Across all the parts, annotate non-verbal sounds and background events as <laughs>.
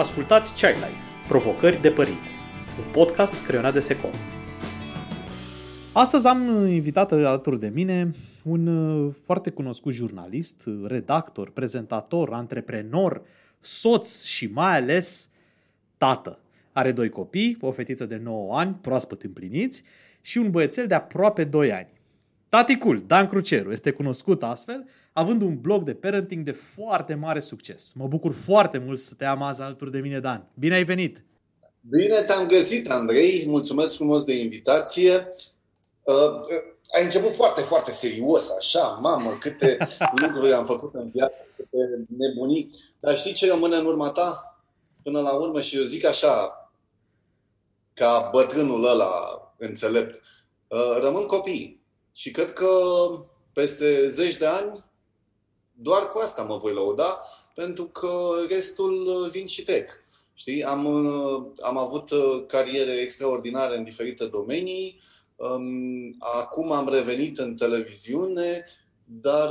Ascultați Child Life, Provocări de Părinte, un podcast creionat de Secom. Astăzi am invitat alături de mine un uh, foarte cunoscut jurnalist, redactor, prezentator, antreprenor, soț și mai ales tată. Are doi copii, o fetiță de 9 ani, proaspăt împliniți, și un băiețel de aproape 2 ani. Taticul, Dan Cruceru, este cunoscut astfel, având un blog de parenting de foarte mare succes. Mă bucur foarte mult să te am azi alături de mine, Dan. Bine ai venit! Bine te-am găsit, Andrei. Mulțumesc frumos de invitație. Uh, ai început foarte, foarte serios, așa, mamă, câte <laughs> lucruri am făcut în viață, câte nebunii. Dar știi ce rămâne în urma ta? Până la urmă, și eu zic așa, ca bătrânul ăla înțelept, uh, rămân copii. Și cred că peste zeci de ani doar cu asta mă voi lăuda, pentru că restul vin și trec. Știi? Am, am avut cariere extraordinare în diferite domenii, acum am revenit în televiziune, dar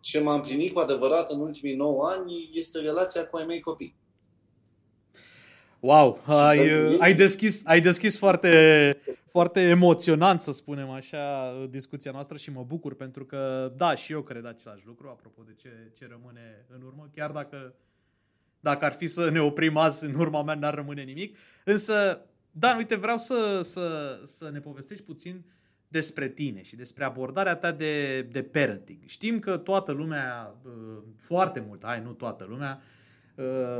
ce m-a împlinit cu adevărat în ultimii 9 ani este relația cu ai mei copii. Wow, ai, ai, deschis, ai deschis foarte, foarte emoționant, să spunem așa, discuția noastră și mă bucur pentru că, da, și eu cred același lucru, apropo de ce, ce rămâne în urmă, chiar dacă, dacă ar fi să ne oprim azi, în urma mea n-ar rămâne nimic. Însă, da, uite, vreau să, să, să ne povestești puțin despre tine și despre abordarea ta de, de parenting. Știm că toată lumea, foarte mult, hai, nu toată lumea, Uh,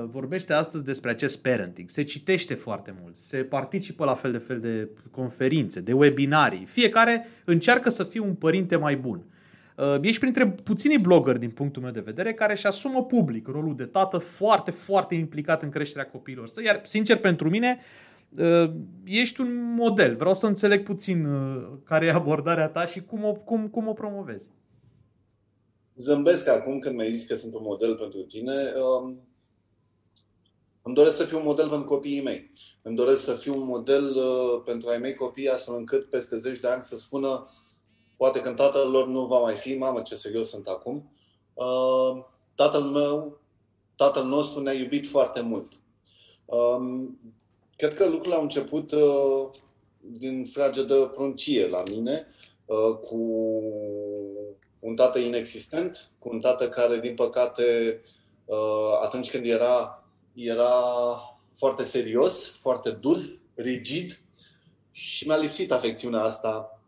vorbește astăzi despre acest parenting. Se citește foarte mult, se participă la fel de fel de conferințe, de webinarii. Fiecare încearcă să fie un părinte mai bun. Uh, ești printre puținii blogger din punctul meu de vedere care își asumă public rolul de tată foarte, foarte implicat în creșterea copiilor. Iar, sincer, pentru mine, uh, ești un model. Vreau să înțeleg puțin care e abordarea ta și cum o, cum, cum o promovezi. Zâmbesc acum când mi-ai zis că sunt un model pentru tine. Um, îmi doresc să fiu un model pentru copiii mei. Îmi doresc să fiu un model uh, pentru ai mei copii, astfel încât peste zeci de ani să spună poate când tatăl lor nu va mai fi, mamă ce serios sunt acum, uh, tatăl meu, tatăl nostru ne-a iubit foarte mult. Um, cred că lucrurile au început uh, din fragedă pruncie la mine, uh, cu un tată inexistent, cu un tată care, din păcate, uh, atunci când era era foarte serios, foarte dur, rigid și mi-a lipsit afecțiunea asta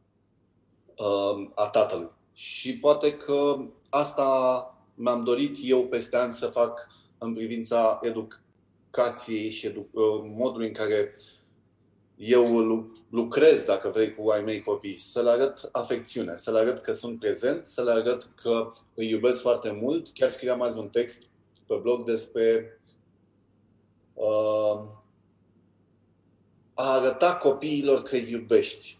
uh, a tatălui. Și poate că asta mi-am dorit eu peste ani să fac în privința educației și edu- uh, modului în care eu lucrez, dacă vrei, cu ai mei copii, să le arăt afecțiune, să le arăt că sunt prezent, să le arăt că îi iubesc foarte mult. Chiar scriam azi un text pe blog despre Uh, a arăta copiilor că îi iubești.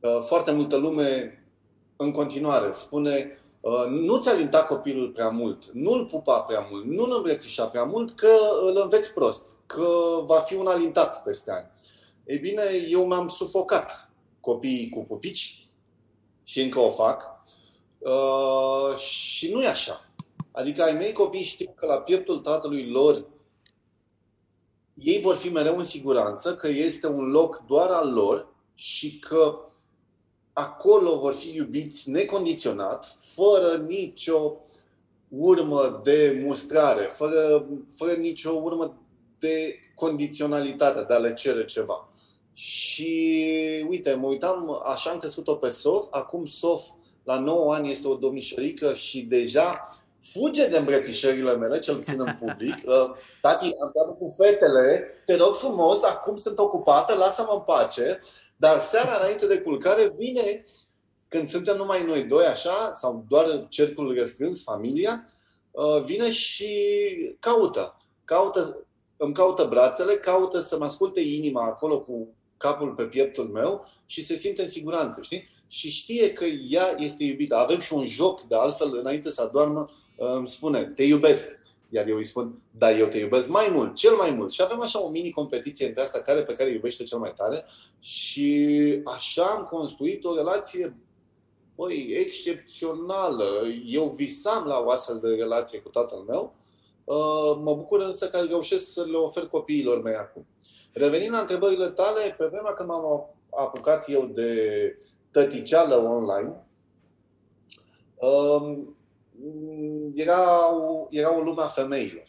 Uh, foarte multă lume în continuare spune uh, nu ți alinta copilul prea mult, nu-l pupa prea mult, nu-l îmbrățișa prea mult, că îl înveți prost, că va fi un alintat peste ani. Ei bine, eu mi-am sufocat copiii cu pupici și încă o fac. Uh, și nu e așa. Adică ai mei copii știu că la pieptul tatălui lor ei vor fi mereu în siguranță că este un loc doar al lor și că acolo vor fi iubiți necondiționat, fără nicio urmă de mustrare, fără, fără nicio urmă de condiționalitate, de a le cere ceva. Și uite, mă uitam, așa am crescut-o pe Sof, acum Sof la 9 ani este o domnișorică și deja fuge de îmbrățișările mele, cel puțin în public. <laughs> Uh, tati, am dat cu fetele, te rog frumos, acum sunt ocupată, lasă-mă în pace. Dar seara înainte de culcare vine, când suntem numai noi doi așa, sau doar cercul restrâns, familia, uh, vine și caută. caută îmi caută brațele, caută să mă asculte inima acolo cu capul pe pieptul meu și se simte în siguranță, știi? Și știe că ea este iubită. Avem și un joc, de altfel, înainte să adormă, îmi spune, te iubesc. Iar eu îi spun, da, eu te iubesc mai mult, cel mai mult. Și avem așa o mini-competiție între asta, care pe care iubește cel mai tare. Și așa am construit o relație băi, excepțională. Eu visam la o astfel de relație cu tatăl meu mă bucur însă că reușesc să le ofer copiilor mei acum. Revenind la întrebările tale, pe vremea când m-am apucat eu de tăticeală online, um, era, era o lume a femeilor.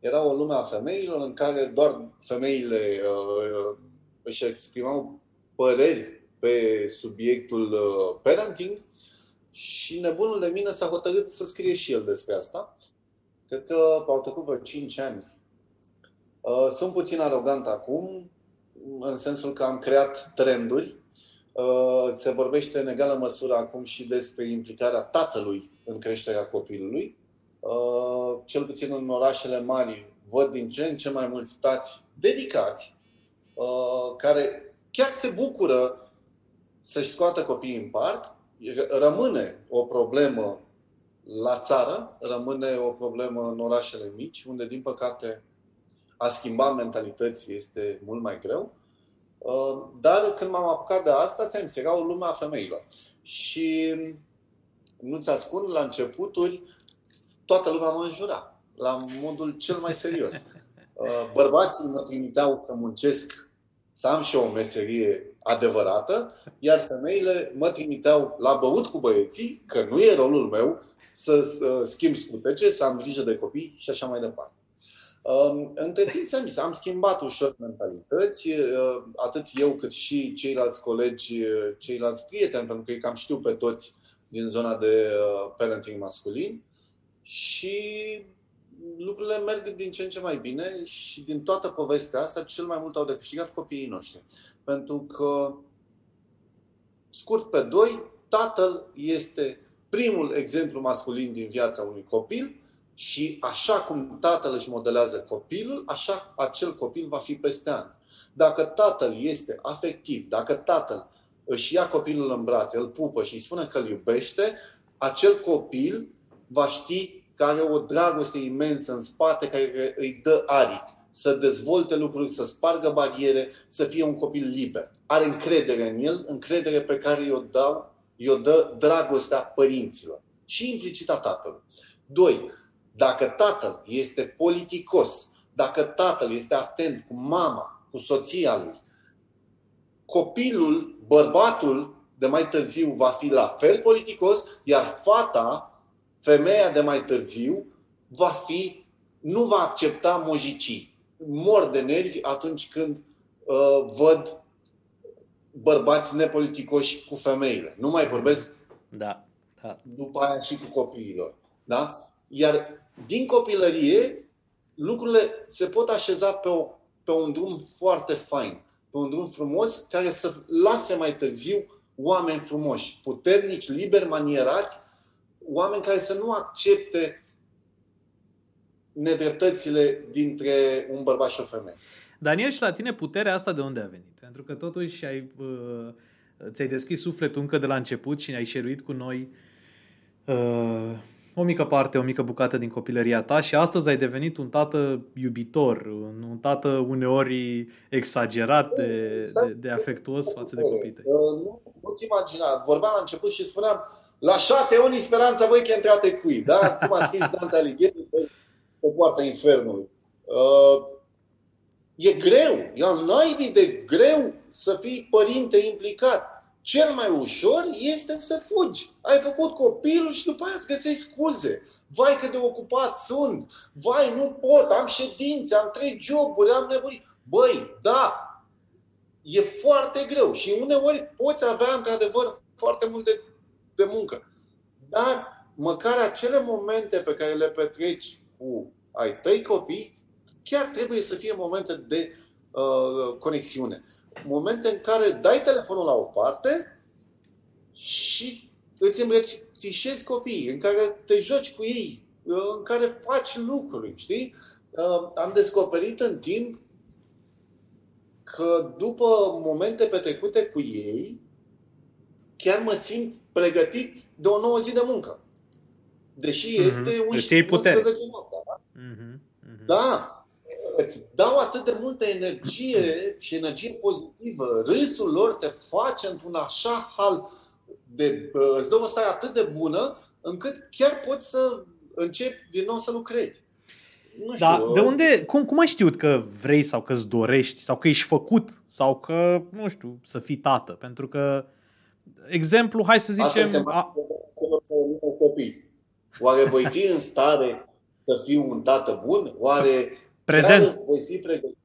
Era o lume a femeilor în care doar femeile uh, își exprimau păreri pe subiectul uh, parenting și nebunul de mine s-a hotărât să scrie și el despre asta. Cred că au trecut vreo 5 ani. Uh, sunt puțin arogant acum, în sensul că am creat trenduri. Uh, se vorbește în egală măsură acum și despre implicarea tatălui în creșterea copilului. Uh, cel puțin în orașele mari văd din ce în ce mai mulți tați dedicați care chiar se bucură să-și scoată copiii în parc. Rămâne o problemă la țară, rămâne o problemă în orașele mici, unde, din păcate, a schimba mentalități este mult mai greu. Uh, dar când m-am apucat de asta, ți-am zis, era o lume a femeilor. Și nu-ți ascund, la începuturi, toată lumea mă înjura, la modul cel mai serios. <laughs> Uh, bărbații mă trimiteau să muncesc, să am și o meserie adevărată, iar femeile mă trimiteau la băut cu băieții, că nu e rolul meu să, să schimb scutece, să am grijă de copii și așa mai departe. Între timp, ți-am zis, am schimbat ușor mentalități, uh, atât eu cât și ceilalți colegi, uh, ceilalți prieteni, pentru că cam știu pe toți din zona de uh, parenting masculin și lucrurile merg din ce în ce mai bine și din toată povestea asta cel mai mult au de câștigat copiii noștri. Pentru că, scurt pe doi, tatăl este primul exemplu masculin din viața unui copil și așa cum tatăl își modelează copilul, așa acel copil va fi peste ani. Dacă tatăl este afectiv, dacă tatăl își ia copilul în brațe, îl pupă și îi spune că îl iubește, acel copil va ști că are o dragoste imensă în spate care îi dă aripi, să dezvolte lucruri, să spargă bariere, să fie un copil liber. Are încredere în el, încredere pe care i-o, dau, i-o dă dragostea părinților și implicita tatălui. Doi, dacă tatăl este politicos, dacă tatăl este atent cu mama, cu soția lui, copilul, bărbatul de mai târziu va fi la fel politicos, iar fata, femeia de mai târziu, va fi, nu va accepta mojicii. Mor de nervi atunci când uh, văd bărbați nepoliticoși cu femeile. Nu mai vorbesc da, da. după aia și cu copiilor. Da? Iar din copilărie, lucrurile se pot așeza pe, o, pe un drum foarte fain, pe un drum frumos, care să lase mai târziu oameni frumoși, puternici, liberi, manierați, oameni care să nu accepte nedreptățile dintre un bărbat și o femeie. Daniel, și la tine puterea asta de unde a venit? Pentru că totuși ai, uh, ți-ai deschis sufletul încă de la început și ne-ai șeruit cu noi uh, o mică parte, o mică bucată din copilăria ta și astăzi ai devenit un tată iubitor, un tată uneori exagerat de, de, de afectuos față de copiii tăi. Nu, nu-ți imagina. Vorbeam la început și spuneam la șate uni speranța voi că intrate cui, da? Cum a scris Dante Alighieri pe, pe poarta infernului. Uh, e greu, e naibii de greu să fii părinte implicat. Cel mai ușor este să fugi. Ai făcut copilul și după aia îți găsești scuze. Vai cât de ocupat sunt. Vai, nu pot, am ședințe, am trei joburi, am nevoie. Băi, da, e foarte greu și uneori poți avea într-adevăr foarte mult de, de muncă. Dar măcar acele momente pe care le petreci cu ai tăi copii, chiar trebuie să fie momente de uh, conexiune momente în care dai telefonul la o parte și îți îmbrățișezi copiii, în care te joci cu ei, în care faci lucruri, știi? Uh, am descoperit în timp că după momente petrecute cu ei, chiar mă simt pregătit de o nouă zi de muncă. Deși mm-hmm. este 11, 11 noaptea. Da? Mm-hmm. Mm-hmm. da, îți dau atât de multă energie și energie pozitivă. Râsul lor te face într-un așa hal de, îți dă o stare atât de bună încât chiar poți să începi din nou să lucrezi. Nu știu, Da, de unde, cum, cum ai știut că vrei sau că îți dorești sau că ești făcut sau că, nu știu, să fii tată? Pentru că, exemplu, hai să Asta este zicem, mai a, copii. Oare voi fi în stare să fiu un tată bun? Oare Prezent. chiar voi fi pregătit?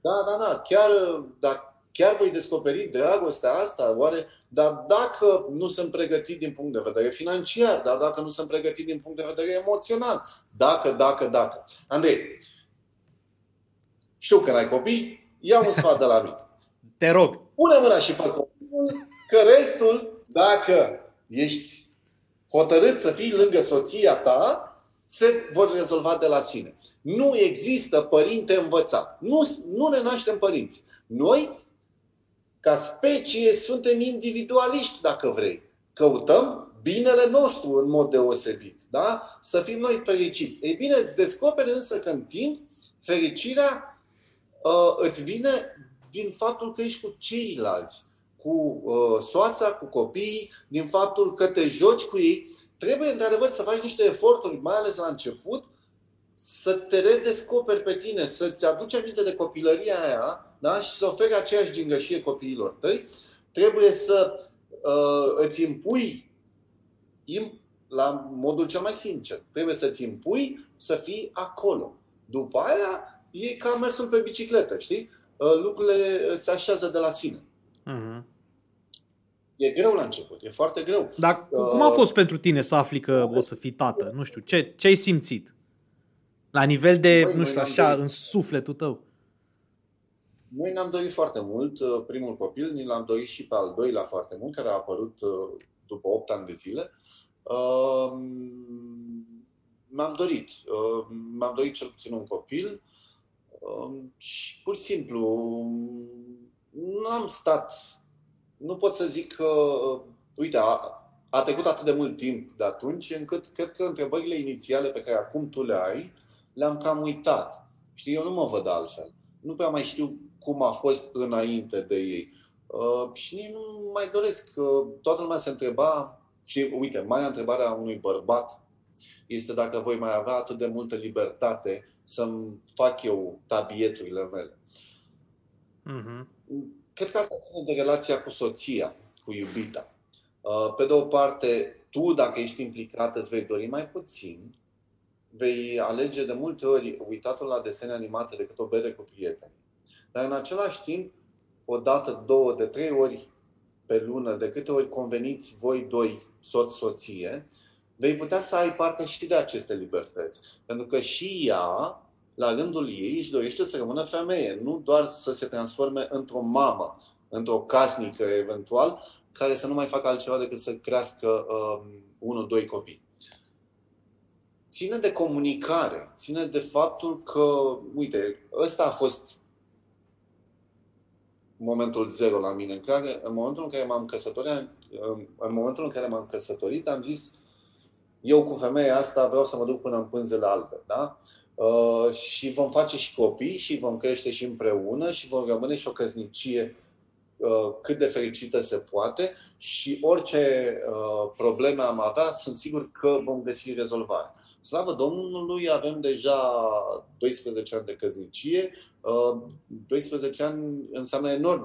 Da, da, da. Chiar, da, chiar voi descoperi dragostea asta? Oare, dar dacă nu sunt pregătit din punct de vedere financiar, dar dacă nu sunt pregătit din punct de vedere emoțional, dacă, dacă, dacă. Andrei, știu că n-ai copii, ia un sfat de la mine. <laughs> te rog, Pune mâna și fă copilul, că restul, dacă ești hotărât să fii lângă soția ta, se vor rezolva de la sine. Nu există părinte învățat. Nu, nu ne naștem părinți. Noi, ca specie, suntem individualiști, dacă vrei. Căutăm binele nostru în mod deosebit. Da? Să fim noi fericiți. Ei bine, descoperi însă că în timp fericirea uh, îți vine din faptul că ești cu ceilalți, cu uh, soața, cu copiii, din faptul că te joci cu ei. Trebuie, într-adevăr, să faci niște eforturi, mai ales la început, să te redescoperi pe tine, să-ți aduci aminte de copilăria aia da? și să oferi aceeași gingășie copiilor tăi. Trebuie să uh, îți impui im, la modul cel mai sincer. Trebuie să-ți impui să fii acolo. După aia e ca mersul pe bicicletă, știi? Uh, lucrurile se așează de la sine. uh-huh. E greu la început, e foarte greu. Dar cu- cum a fost pentru tine să afli că o să fii tată? Nu știu, ce, ce ai simțit? La nivel de, Băi, nu noi știu, ne-am așa, dorit. în sufletul tău. Noi ne-am dorit foarte mult uh, primul copil, ni l-am dorit și pe al doilea foarte mult, care a apărut uh, după 8 ani de zile. Uh, M-am dorit. Uh, M-am dorit cel puțin un copil uh, și pur și simplu nu am stat. Nu pot să zic că, uh, uite, a, a trecut atât de mult timp de atunci, încât cred că întrebările inițiale pe care acum tu le ai, le-am cam uitat. Știi, eu nu mă văd altfel. Nu prea mai știu cum a fost înainte de ei. Uh, și nici nu mai doresc. Uh, toată lumea se întreba, și uite, mai întrebarea unui bărbat este dacă voi mai avea atât de multă libertate să-mi fac eu tabieturile mele. Uh-huh. Cred că asta ține de relația cu soția, cu iubita. Uh, Pe de o parte, tu, dacă ești implicat, îți vei dori mai puțin, vei alege de multe ori uitatul la desene animate decât o bere cu prieteni. Dar în același timp, o dată, două, de trei ori pe lună, de câte ori conveniți voi doi, soț-soție, vei putea să ai parte și de aceste libertăți. Pentru că și ea, la rândul ei, își dorește să rămână femeie, nu doar să se transforme într-o mamă, într-o casnică eventual, care să nu mai facă altceva decât să crească um, unul, doi copii. Ține de comunicare, ține de faptul că, uite, ăsta a fost momentul zero la mine, în care, în momentul în care m-am căsătorit, în, în momentul în care m-am căsătorit, am zis, eu cu femeia asta vreau să mă duc până în pânzele albe, da? Uh, și vom face și copii și vom crește și împreună și vom rămâne și o căsnicie uh, cât de fericită se poate și orice uh, probleme am avea, sunt sigur că vom găsi rezolvare. Slavă Domnului, avem deja 12 ani de căsnicie. Uh, 12 ani înseamnă enorm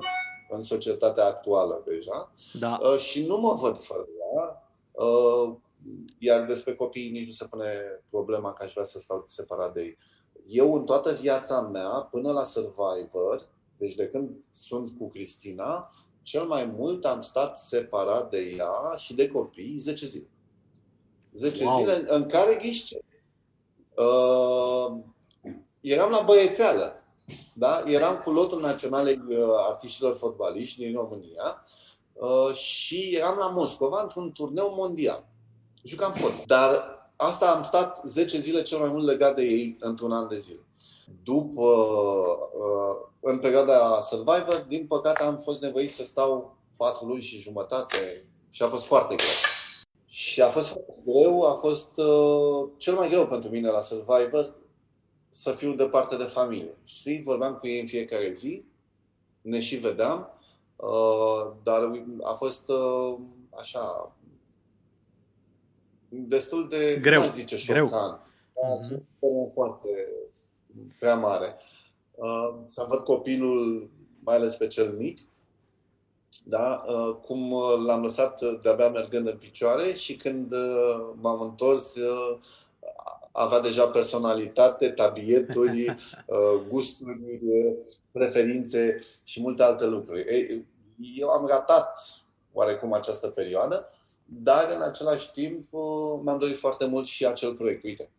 în societatea actuală deja. Da. Uh, și nu mă văd fără ea. Uh, iar despre copii nici nu se pune problema că aș vrea să stau separat de ei. Eu în toată viața mea, până la Survivor, deci de când sunt cu Cristina, cel mai mult am stat separat de ea și de copii 10 zile. 10 Wow. wow. zile în, în care ghiși ce? Uh, eram la băiețeală. Da? Eram cu lotul național al uh, artiștilor fotbaliști din România uh, și eram la Moscova într-un turneu mondial. Jucam fotbal. Dar asta am stat 10 zile cel mai mult legat de ei într-un an de zile. După, uh, în perioada Survivor, din păcate am fost nevoit să stau 4 luni și jumătate și a fost foarte greu. Și a fost foarte greu, a fost uh, cel mai greu pentru mine la Survivor să fiu departe de familie. Știi, vorbeam cu ei în fiecare zi, ne și vedeam, uh, dar a fost uh, așa destul de, Greu, cum aș zice, greu. șocant. Mhm. Uh-huh. Foarte prea mare. Uh, să văd copilul, mai ales pe cel mic, da? Uh, cum uh, l-am lăsat de-abia mergând în picioare și când m-am întors avea deja personalitate, tabieturi, <laughs> gusturi, preferințe și multe alte lucruri. Eu am ratat oarecum această perioadă, dar în același timp mi-am dorit foarte mult și acel proiect. Uite,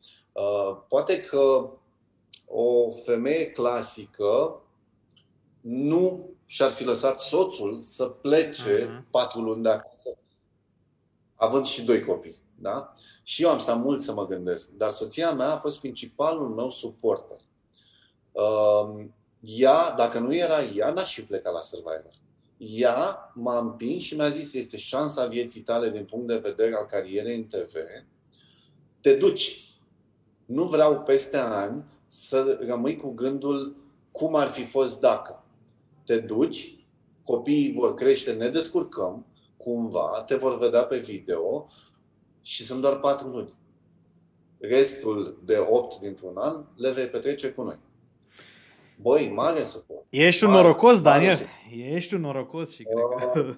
poate că o femeie clasică nu și-ar fi lăsat soțul să plece uh-huh. patru luni de acasă, având și doi copii. Da? Și eu am stat mult să mă gândesc, dar soția mea a fost principalul meu suporter. Um, ea, dacă nu era ea, n-aș fi plecat la Survivor. Ea m-a împins și mi-a zis, este șansa vieții tale din punct de vedere al carierei în TV. Te duci. Nu vreau peste ani să rămâi cu gândul cum ar fi fost dacă. Te duci, copiii vor crește, ne descurcăm, cumva, te vor vedea pe video și sunt doar patru luni. Restul de opt dintr-un an le vei petrece cu noi. Băi, mare suport. Ești un mare, norocos, Daniel. Ești un norocos și cred că...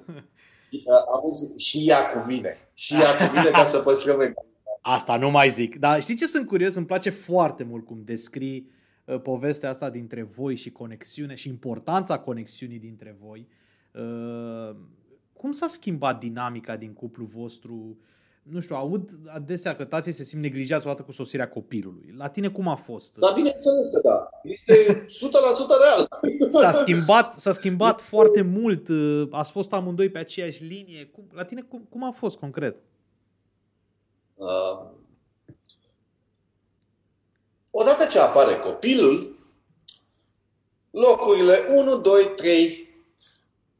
Uh, și ea cu mine. Și ea cu mine ca să păstrăm <laughs> Asta nu mai zic. Dar știi ce sunt curios? Îmi place foarte mult cum descrii uh, povestea asta dintre voi și conexiune și importanța conexiunii dintre voi. Uh, cum s-a schimbat dinamica din cuplu vostru? Nu știu, aud adesea că tații se simt neglijați odată cu sosirea copilului. La tine cum a fost? Da, bineînțeles că da. Este 100% real. S-a schimbat, s-a schimbat foarte mult. Uh, ați fost amândoi pe aceeași linie. Cum, la tine cum, cum a fost concret? Uh, odată ce apare copilul, locurile 1, 2, 3,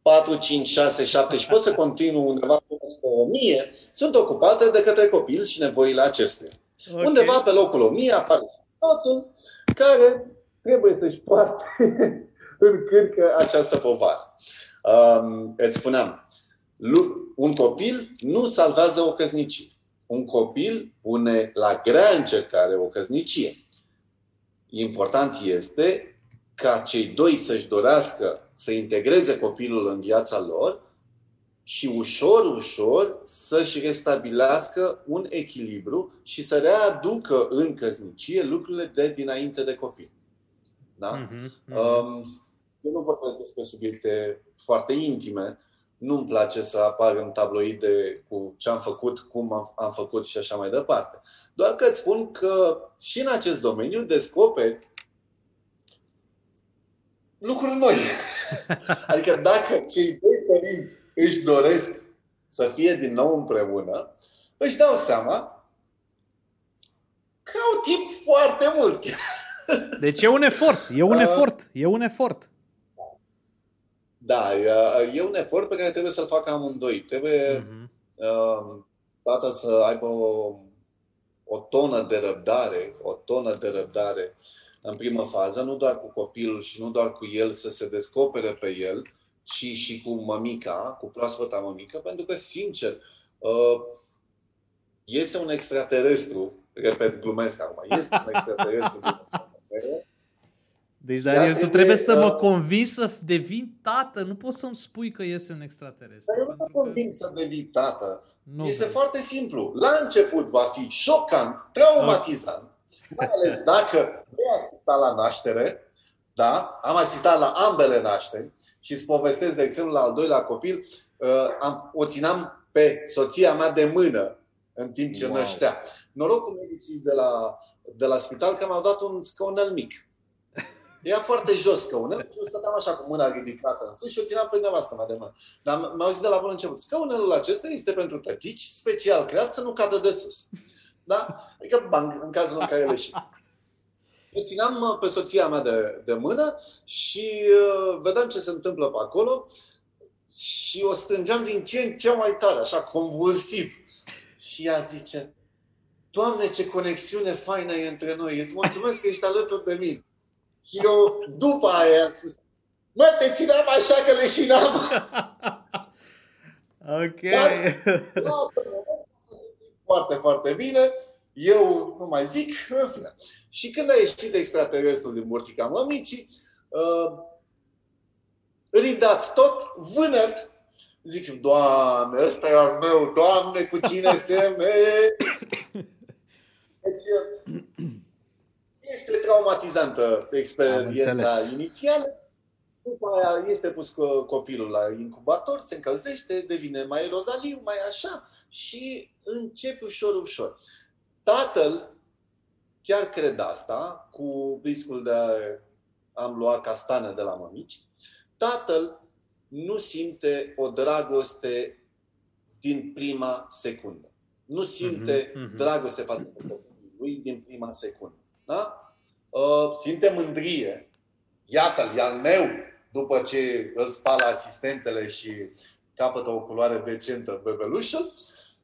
4, 5, 6, 7 și pot să continuu undeva până spre 1000, sunt ocupate de către copil și nevoile acestuia. Okay. Undeva pe locul 1000 apare soțul care trebuie să-și poarte <laughs> în cârcă această povară. Um, îți spuneam, un copil nu salvează o căsnicie un copil pune la grea încercare o căsnicie. Important este ca cei doi să-și dorească să integreze copilul în viața lor și ușor, ușor să-și restabilească un echilibru și să readucă în căsnicie lucrurile de dinainte de copil. Da? Uh-huh, uh-huh. Um, eu nu vorbesc despre subiecte foarte intime, nu-mi place să apar în tabloide cu ce am făcut, cum am, am făcut și așa mai departe. Doar că îți spun că și în acest domeniu descoperi lucruri noi. <laughs> adică dacă cei doi părinți își doresc să fie din nou împreună, își dau seama că au timp foarte mult. deci e un efort, e un efort, e un efort. Da, e un efort pe care trebuie să-l facă amândoi. Trebuie uh-huh. tatăl să aibă o, o tonă de răbdare, o tonă de răbdare în primă fază, nu doar cu copilul și nu doar cu el să se descopere pe el, ci și cu mămica, cu proaspăta mămică, pentru că, sincer, uh, este un extraterestru, repet, glumesc acum, este un <laughs> extraterestru deci, Daniel, tu trebuie să mă convingi să devin tată. Nu poți să-mi spui că iese un extraterestru. Dar eu nu te conving că... să devii tată. Nu este vreau. foarte simplu. La început va fi șocant, traumatizant, mai ales dacă nu asista la naștere, da? am asistat la ambele nașteri și îți povestesc, de exemplu, la al doilea copil, uh, am, o țineam pe soția mea de mână în timp ce wow. năștea. Norocul medicii de la, de la spital că mi-au dat un scaunel mic. Era foarte jos scaunul și eu stăteam așa cu mâna ridicată în sus și o țineam pe nevastă mea de mână. Dar mi-au zis de la bun început, scaunelul acesta este pentru tătici, special creat să nu cadă de sus. Da? Adică bang, în cazul în care leși. Eu țineam uh, pe soția mea de, de mână și uh, vedeam ce se întâmplă pe acolo și o strângeam din ce în ce mai tare, așa, convulsiv. Și ea zice, Doamne, ce conexiune faină e între noi, îți mulțumesc că ești alături de mine. Și eu, după aia, am spus, mă, te țineam așa că leșinam. <laughs> ok. Dar, foarte, foarte bine Eu nu mai zic, în fine. Și când a ieșit extraterestrul din burtica mămicii, uh, ridat tot, vânăt, zic, Doamne, ăsta e al meu, Doamne, cu cine se me... <coughs> Deci, este traumatizantă experiența inițială. După aia este pus copilul la incubator, se încălzește, devine mai rozaliu, mai așa și începe ușor, ușor. Tatăl chiar cred asta, cu riscul de a am luat castană de la mămici, tatăl nu simte o dragoste din prima secundă. Nu simte mm-hmm. dragoste față de copilul lui din prima secundă. Da? Uh, simte mândrie. Iată-l, e al meu, după ce îl spală asistentele și capătă o culoare decentă bebelușul.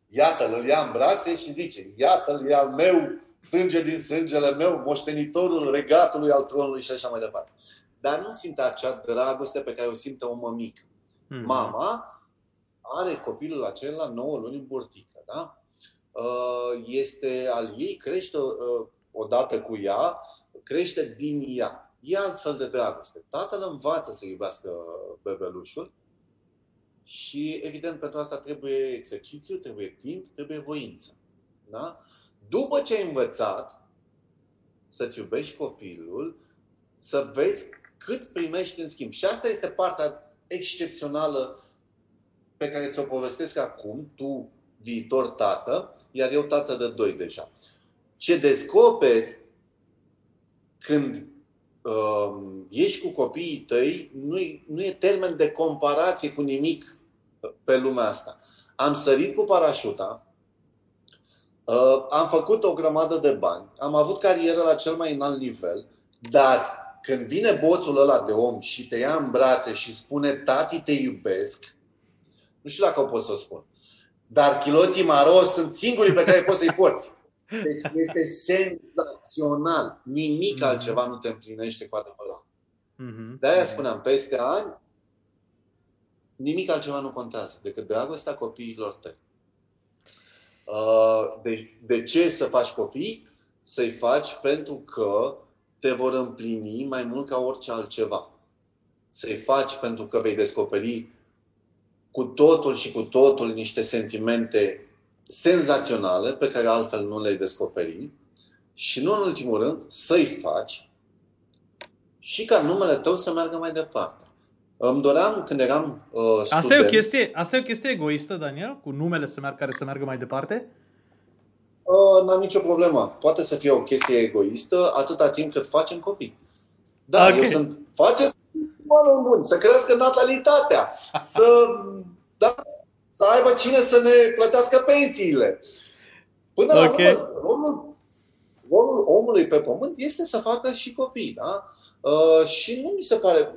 Iată-l, îl ia în brațe și zice, iată-l, e al meu, sânge din sângele meu, moștenitorul regatului al tronului și așa mai departe. Dar nu simte acea dragoste pe care o simte o mămică. Mm-hmm. Mama are copilul acela 9 luni în burtică, da? Uh, este al ei, crește uh, odată cu ea, crește din ea. E altfel de dragoste. Tatăl învață să iubească bebelușul și, evident, pentru asta trebuie exercițiu, trebuie timp, trebuie voință. Da? După ce ai învățat să-ți iubești copilul, să vezi cât primești în schimb. Și asta este partea excepțională pe care ți-o povestesc acum, tu, viitor tată, iar eu tată de doi deja. Ce descoperi când uh, ești cu copiii tăi, nu e, nu e termen de comparație cu nimic pe lumea asta. Am sărit cu parașuta, uh, am făcut o grămadă de bani, am avut carieră la cel mai înalt nivel, dar când vine boțul ăla de om și te ia în brațe și spune tati te iubesc, nu știu dacă o pot să o spun, dar chiloții maro sunt singurii pe care poți să-i porți. Deci este senzațional. Nimic mm-hmm. altceva nu te împlinește cu adevărat. Mm-hmm. De-aia spuneam, peste ani, nimic altceva nu contează decât dragostea copiilor tăi. Uh, de, de ce să faci copii? Să-i faci pentru că te vor împlini mai mult ca orice altceva. Să-i faci pentru că vei descoperi cu totul și cu totul niște sentimente senzaționale pe care altfel nu le-ai descoperi și nu în ultimul rând să-i faci și ca numele tău să meargă mai departe. Îmi doream când eram uh, student... Asta e, o chestie, asta e o chestie egoistă, Daniel? Cu numele să meargă, care să meargă mai departe? Uh, n-am nicio problemă. Poate să fie o chestie egoistă atâta timp cât facem copii. Da, okay. eu sunt... Faceți oameni buni, să crească natalitatea, să, da, să aibă cine să ne plătească pensiile. Până okay. la urmă, rolul, rolul omului pe pământ este să facă și copii, da? Uh, și nu mi se pare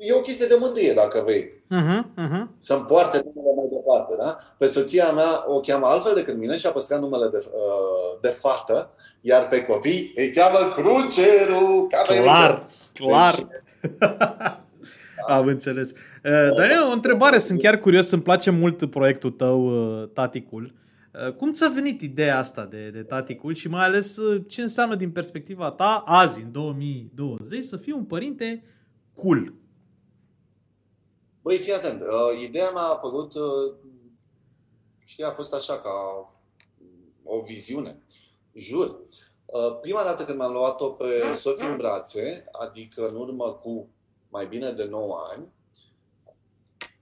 e o chestie de mândrie, dacă vrei. Uh-huh, uh-huh. Să-mi poarte numele mai departe. Da? Pe soția mea o cheamă altfel decât mine și a păstrat numele de, uh, de fată, iar pe copii îi cheamă Cruceru. Clar, clar. Deci, <laughs> <laughs> Am înțeles. Uh, Daniel, o întrebare, sunt chiar curios, îmi place mult proiectul tău, uh, Taticul. Uh, cum ți-a venit ideea asta de, de Taticul și mai ales ce înseamnă din perspectiva ta, azi, în 2020, să fii un părinte cool? Băi, fii atent. Uh, ideea mea a apărut, uh, știi, a fost așa, ca o viziune. Jur. Uh, prima dată când m-am luat-o pe Sofie în brațe, adică în urmă cu mai bine de 9 ani,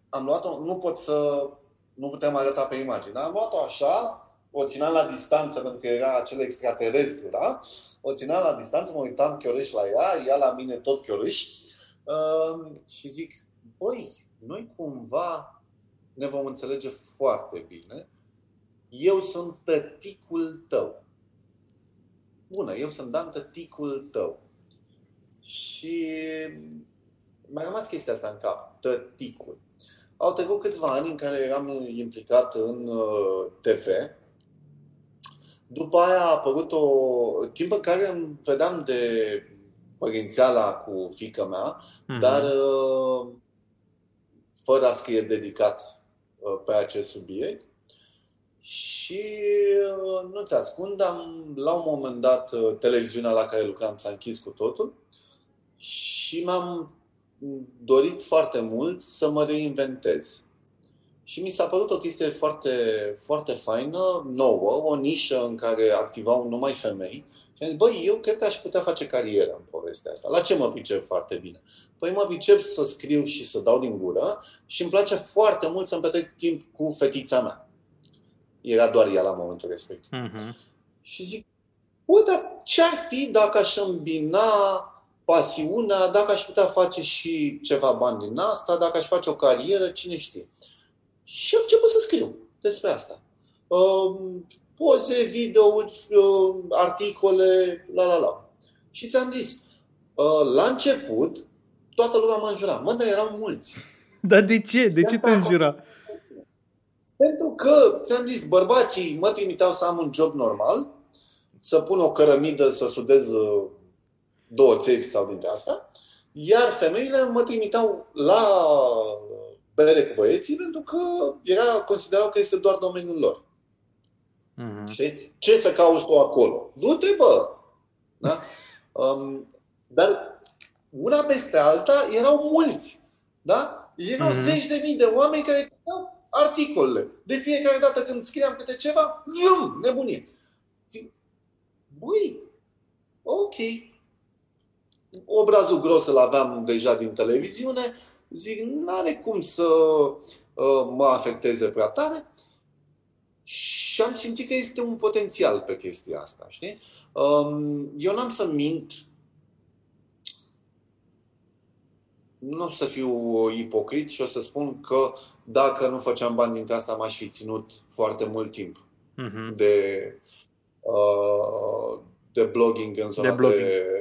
am luat-o, nu pot să, nu putem arăta pe imagine, dar am luat-o așa, o țineam la distanță pentru că era acel extraterestru, da? O țineam la distanță, mă uitam chiorâș la ea, ea la mine tot chiorâș uh, și zic, băi, noi cumva ne vom înțelege foarte bine. Eu sunt tăticul tău. Bună, eu sunt Dan, tăticul tău. Și mi-a rămas chestia asta în cap, tăticul. Au trecut câțiva ani în care eram implicat în uh, TV. După aia a apărut o timp în care îmi vedeam de părințeala cu fica mea, mm-hmm. dar uh, fără a scrie dedicat uh, pe acest subiect. Și uh, nu ți ascund, am, la un moment dat uh, televiziunea la care lucram s-a închis cu totul și m-am dorit foarte mult să mă reinventez. Și mi s-a părut o chestie foarte, foarte faină, nouă, o nișă în care activau numai femei. Și am zis, băi, eu cred că aș putea face carieră în povestea asta. La ce mă pricep foarte bine? Păi mă pricep să scriu și să dau din gură și îmi place foarte mult să-mi petrec timp cu fetița mea. Era doar ea la momentul respectiv. Uh-huh. Și zic, bă, dar ce-ar fi dacă aș îmbina pasiunea, dacă aș putea face și ceva bani din asta, dacă aș face o carieră, cine știe. Și am început să scriu despre asta. Uh, poze, video, uh, articole, la la la. Și ți-am zis, uh, la început, toată lumea mă înjura. Mă, dar erau mulți. <laughs> Dar de ce? De ce te înjura? Pentru că, ți-am zis, bărbații mă trimiteau să am un job normal, să pun o cărămidă, să sudez uh, două țevi sau dintre asta, iar femeile mă trimiteau la bere cu băieții pentru că era, considerau că este doar domeniul lor. Uh-huh. Știi? Ce să cauți tu acolo? Du-te, bă! Da? <laughs> Um, dar una peste alta erau mulți. Da? Erau uh-huh. zeci de mii de oameni care citeau articolele. De fiecare dată când scriam câte ceva, ium, nebunie. Zic, băi, ok. Obrazul gros îl aveam deja din televiziune, zic, n-are cum să uh, mă afecteze prea tare și am simțit că este un potențial pe chestia asta, știi? Um, eu n-am să mint, nu o să fiu ipocrit și o să spun că dacă nu făceam bani dintre asta, m-aș fi ținut foarte mult timp uh-huh. de, uh, de blogging în zona de, blogging. de, de uh,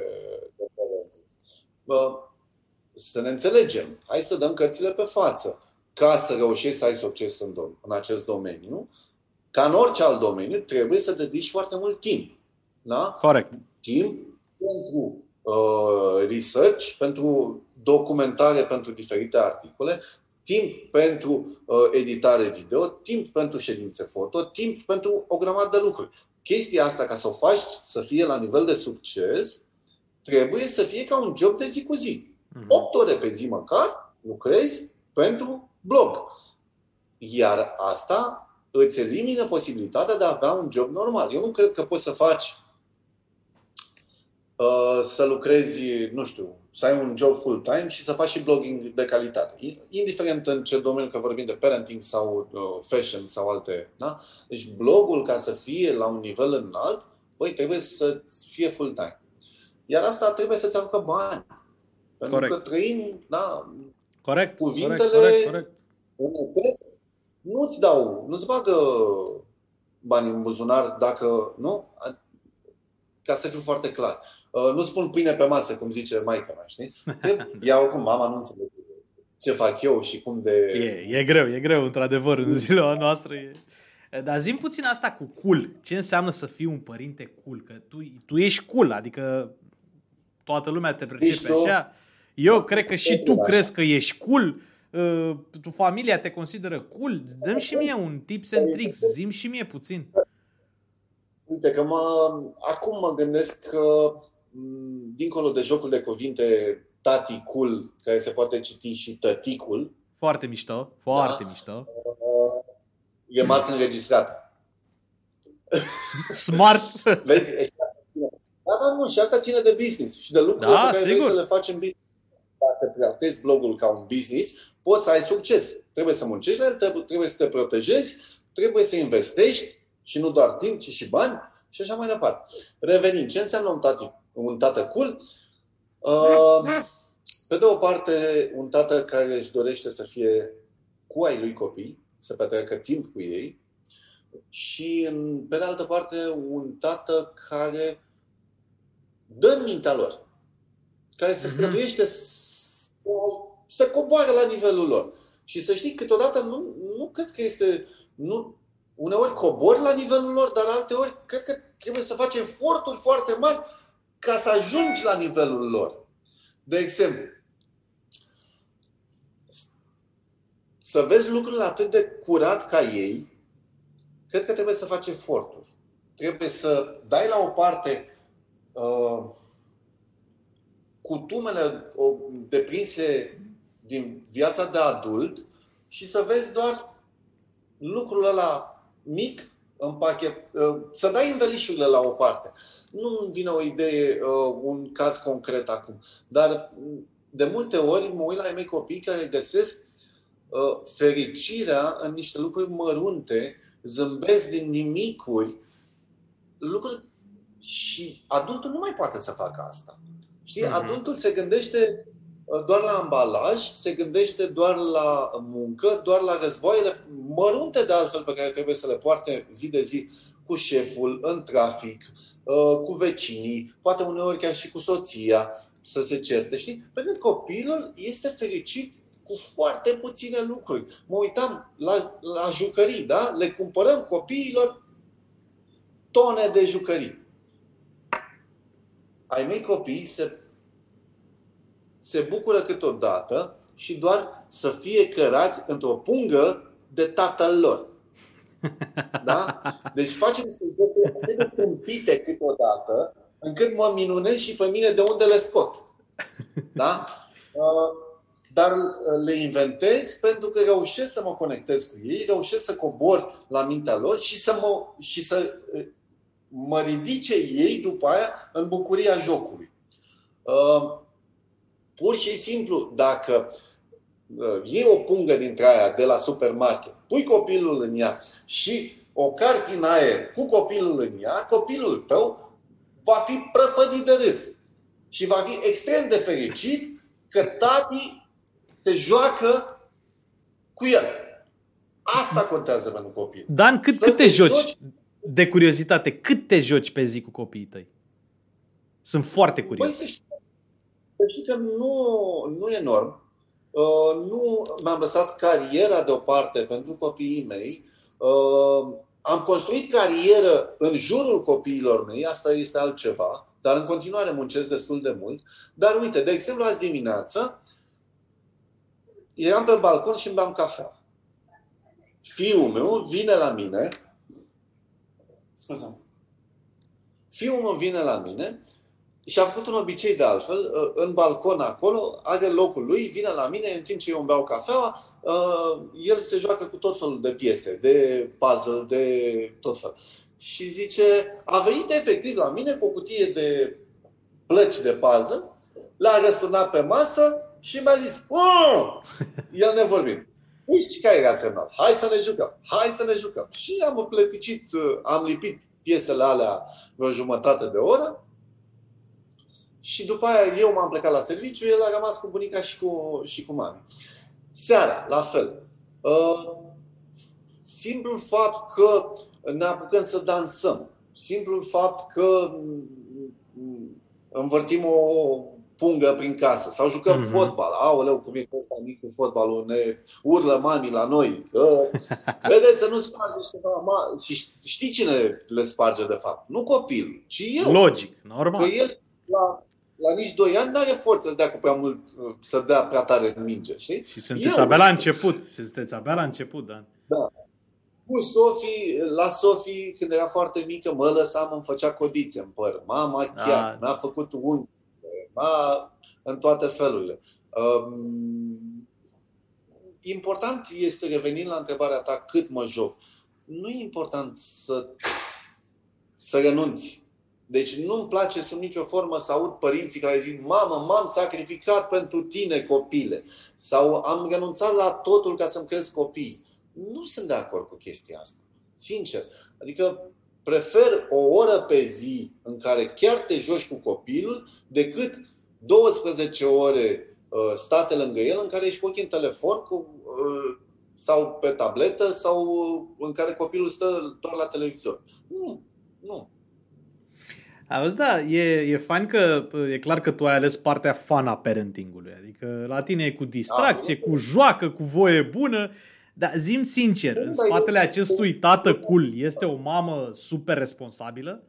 să ne înțelegem. Hai să dăm cărțile pe față. Ca să reușești să ai succes în, dom- în acest domeniu, ca în orice alt domeniu, trebuie să dedici foarte mult timp. Da? Corect. Timp pentru uh, research, pentru documentare pentru diferite articole, timp pentru uh, editare video, timp pentru ședințe foto, timp pentru o grămadă de lucruri. Chestia asta, ca să o faci să fie la nivel de succes, trebuie să fie ca un job de zi cu zi. 8 mhm. ore pe zi măcar lucrezi pentru blog. Iar asta îți elimină posibilitatea de a avea un job normal. Eu nu cred că poți să faci uh, să lucrezi, nu știu, să ai un job full-time și să faci și blogging de calitate. Indiferent în ce domeniu, că vorbim de parenting sau uh, fashion sau alte. Da? Deci blogul, ca să fie la un nivel înalt, băi, trebuie să fie full-time. Iar asta trebuie să-ți aducă bani. Pentru corect. că trăim, da, corect, cuvintele corect, corect, corect. nu-ți dau, nu-ți bagă bani în buzunar dacă, nu? Ca să fiu foarte clar. Uh, nu spun pâine pe masă, cum zice maica mea, știi? Ea <laughs> oricum, mama nu înțelege ce fac eu și cum de... E, e greu, e greu, într-adevăr, în ziua noastră. E... Dar zim puțin asta cu cool. Ce înseamnă să fii un părinte cool? Că tu, tu ești cool, adică toată lumea te percepe așa. Eu cred că și tu crezi că ești cool, uh, tu familia te consideră cool. Dăm și mie un tips and tricks, zim și mie puțin. Uite că mă, acum mă gândesc că dincolo de jocul de cuvinte tati cool, care se poate citi și tăticul. Foarte mișto, foarte da? mișto. E marcă înregistrată. Smart. Vezi? Da, da, nu, și asta ține de business și de lucruri da, pe care sigur. vrei să le faci în business dacă tratezi blogul ca un business, poți să ai succes. Trebuie să muncești la el, trebuie să te protejezi, trebuie să investești și nu doar timp, ci și bani și așa mai departe. Revenind, ce înseamnă un, tati, un tată cool? Uh, pe de o parte, un tată care își dorește să fie cu ai lui copii, să petreacă timp cu ei și, pe de altă parte, un tată care dă în mintea lor, care se mhm. străduiește să coboare la nivelul lor. Și să știi, câteodată nu, nu cred că este... Nu, uneori cobori la nivelul lor, dar alteori cred că trebuie să faci eforturi foarte mari ca să ajungi la nivelul lor. De exemplu, să vezi lucrurile atât de curat ca ei cred că trebuie să faci eforturi. Trebuie să dai la o parte uh, cutumele deprinse din viața de adult și să vezi doar lucrul ăla mic în pachet, uh, să dai învelișurile la o parte. Nu îmi vine o idee, uh, un caz concret acum, dar de multe ori mă uit la mei copii care găsesc uh, fericirea în niște lucruri mărunte, zâmbesc din nimicuri, lucruri și adultul nu mai poate să facă asta. Știi? Uh-huh. Adultul se gândește uh, doar la ambalaj, se gândește doar la muncă, doar la războaiele mărunte de altfel pe care trebuie să le poarte zi de zi cu șeful, în trafic, uh, cu vecinii, poate uneori chiar și cu soția, să se certe, știi? Pentru că copilul este fericit cu foarte puține lucruri. Mă uitam la, la jucării, da? Le cumpărăm copiilor tone de jucării. Ai mei copii se, se bucură câteodată și doar să fie cărați într-o pungă de tatăl lor. <laughs> Da? Deci facem niște jocuri atât de tâmpite câteodată, încât mă minunez și pe mine de unde le scot. Da? <laughs> Uh, dar uh, le inventez pentru că reușesc să mă conectez cu ei, reușesc să cobor la mintea lor și să mă, și să uh, mă ridice ei după aia în bucuria jocului. Uh, pur și simplu, dacă iei o pungă dintre aia de la supermarket, pui copilul în ea și o carpi în aer cu copilul în ea, copilul tău va fi prăpădit de râs și va fi extrem de fericit că tati te joacă cu el. Asta contează pentru copii. Dan, cât, cât te, te joci, joci, de curiozitate, cât te joci pe zi cu copiii tăi? Sunt foarte curios. Păi să știi, să știi că nu, nu e enorm. Uh, nu mi-am lăsat cariera deoparte pentru copiii mei. Uh, am construit carieră în jurul copiilor mei, asta este altceva, dar în continuare muncesc destul de mult. Dar uite, de exemplu, azi dimineață eram pe balcon și îmi beam cafea. Fiul meu vine la mine, scuze Fiul meu vine la mine și a făcut un obicei de altfel, uh, în balcon acolo, are locul lui, vine la mine, în timp ce eu îmi beau cafeaua, uh, el se joacă cu tot felul de piese, de puzzle, de tot fel. Și zice, a venit efectiv la mine cu o cutie de plăci de puzzle, l-a răsturnat pe masă și mi-a zis, oh! <laughs> el nevorbit. Păi care era semnal? Hai să ne jucăm, hai să ne jucăm. Și am plăticit, am lipit piesele alea vreo jumătate de oră și după aia eu m-am plecat la serviciu, el a rămas cu bunica și cu, și cu mami. Seara, la fel. Uh, simplul fapt că ne apucăm să dansăm, simplul fapt că învârtim o pungă prin casă sau jucăm mm-hmm. fotbal. Aoleu, cum e ăsta mic cu fotbalul, ne urlă mami la noi. Că, <laughs> vedeți să nu sparge ceva. Ma... Și știi cine le sparge de fapt? Nu copil, ci eu. Logic, normal. Că el la, la nici 2 ani nu are forță să dea cu prea mult, să dea prea tare în minge, știi? Și sunteți eu, abia la început. Sunteți abia la început, da. Da. Cu Sofie, la Sofie, când era foarte mică, mă lăsam, îmi făcea codițe în păr. Mama chiar, ah. mi-a făcut un ma în toate felurile. Um, important este, revenind la întrebarea ta, cât mă joc. Nu e important să, să renunți. Deci nu-mi place sub nicio formă să aud părinții care zic Mamă, m-am sacrificat pentru tine, copile. Sau am renunțat la totul ca să-mi cresc copii. Nu sunt de acord cu chestia asta. Sincer. Adică prefer o oră pe zi în care chiar te joci cu copilul decât 12 ore uh, state lângă el în care ești cu ochii în telefon cu, uh, sau pe tabletă sau în care copilul stă doar la televizor. Nu, nu. Auzi, da, e, e fain că e clar că tu ai ales partea fana parentingului. Adică la tine e cu distracție, da, cu joacă, cu voie bună. Dar zim sincer, în spatele acestui tată cool este o mamă super responsabilă?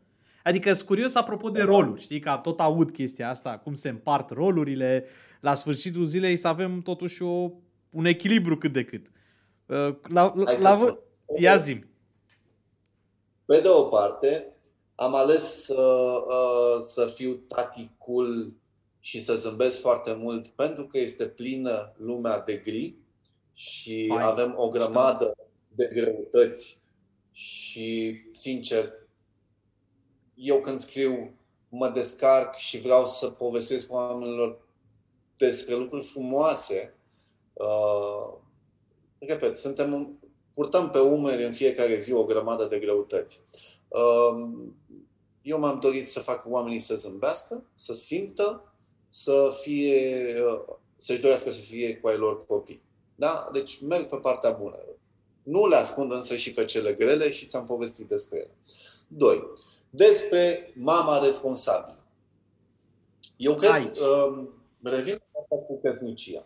Adică sunt curios apropo de roluri, știi, că tot aud chestia asta, cum se împart rolurile, la sfârșitul zilei să avem totuși o, un echilibru cât de cât. Uh, la, la, la, ia zim. Pe de o parte, am ales să, uh, să fiu taticul și să zâmbesc foarte mult pentru că este plină lumea de gri și Fine. avem o grămadă de greutăți și, sincer, eu când scriu mă descarc și vreau să povestesc oamenilor despre lucruri frumoase. Uh, repet, suntem, purtăm pe umeri în fiecare zi o grămadă de greutăți. Uh, eu m-am dorit să fac oamenii să zâmbească, să simtă, să fie, uh, să-și dorească să fie cu ai lor copii. Da? Deci merg pe partea bună. Nu le ascund însă și pe cele grele și ți-am povestit despre ele. Doi. Despre mama responsabilă. Eu cred, Aici. uh, revin la asta cu căsnicia.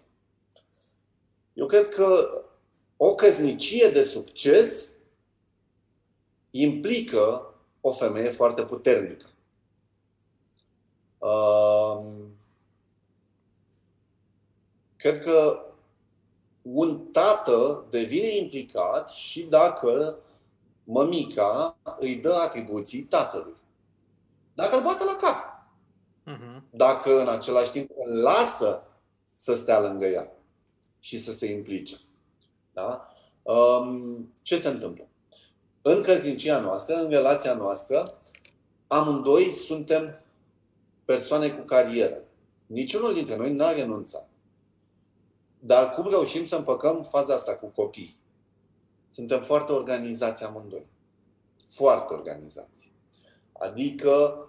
Eu cred că o căsnicie de succes implică o femeie foarte puternică. Uh, cred că un tată devine implicat și dacă mămica îi dă atribuții tatălui. Dacă îl bate la cap. Uh-huh. Dacă în același timp îl lasă să stea lângă ea și să se implice. Da? Um, ce se întâmplă? În căsnicia noastră, în relația noastră, amândoi suntem persoane cu carieră. Niciunul dintre noi n-a renunțat. Dar cum reușim să împăcăm faza asta cu copii? Suntem foarte organizați amândoi. Foarte organizați. Adică,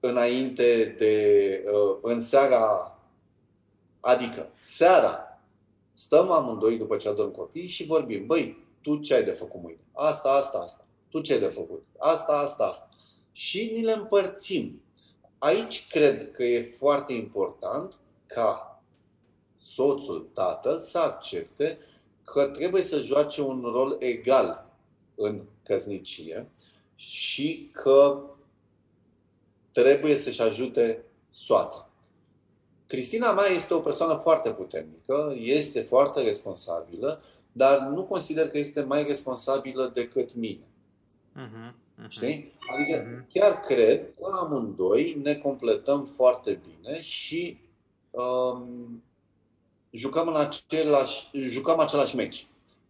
înainte de. uh, în seara. Adică, seara, stăm amândoi după ce adorm copii și vorbim. Băi, tu ce ai de făcut mâine? Asta, asta, asta. Tu ce ai de făcut? Asta, asta, asta. Și ni le împărțim. Aici cred că e foarte important ca soțul, tatăl, să accepte că trebuie să joace un rol egal în căsnicie și că trebuie să-și ajute soața. Cristina mea este o persoană foarte puternică, este foarte responsabilă, dar nu consider că este mai responsabilă decât mine. Uh-huh. Uh-huh. Știi? Adică Mhm. chiar cred că amândoi ne completăm foarte bine și um, jucăm, în același, jucăm același meci.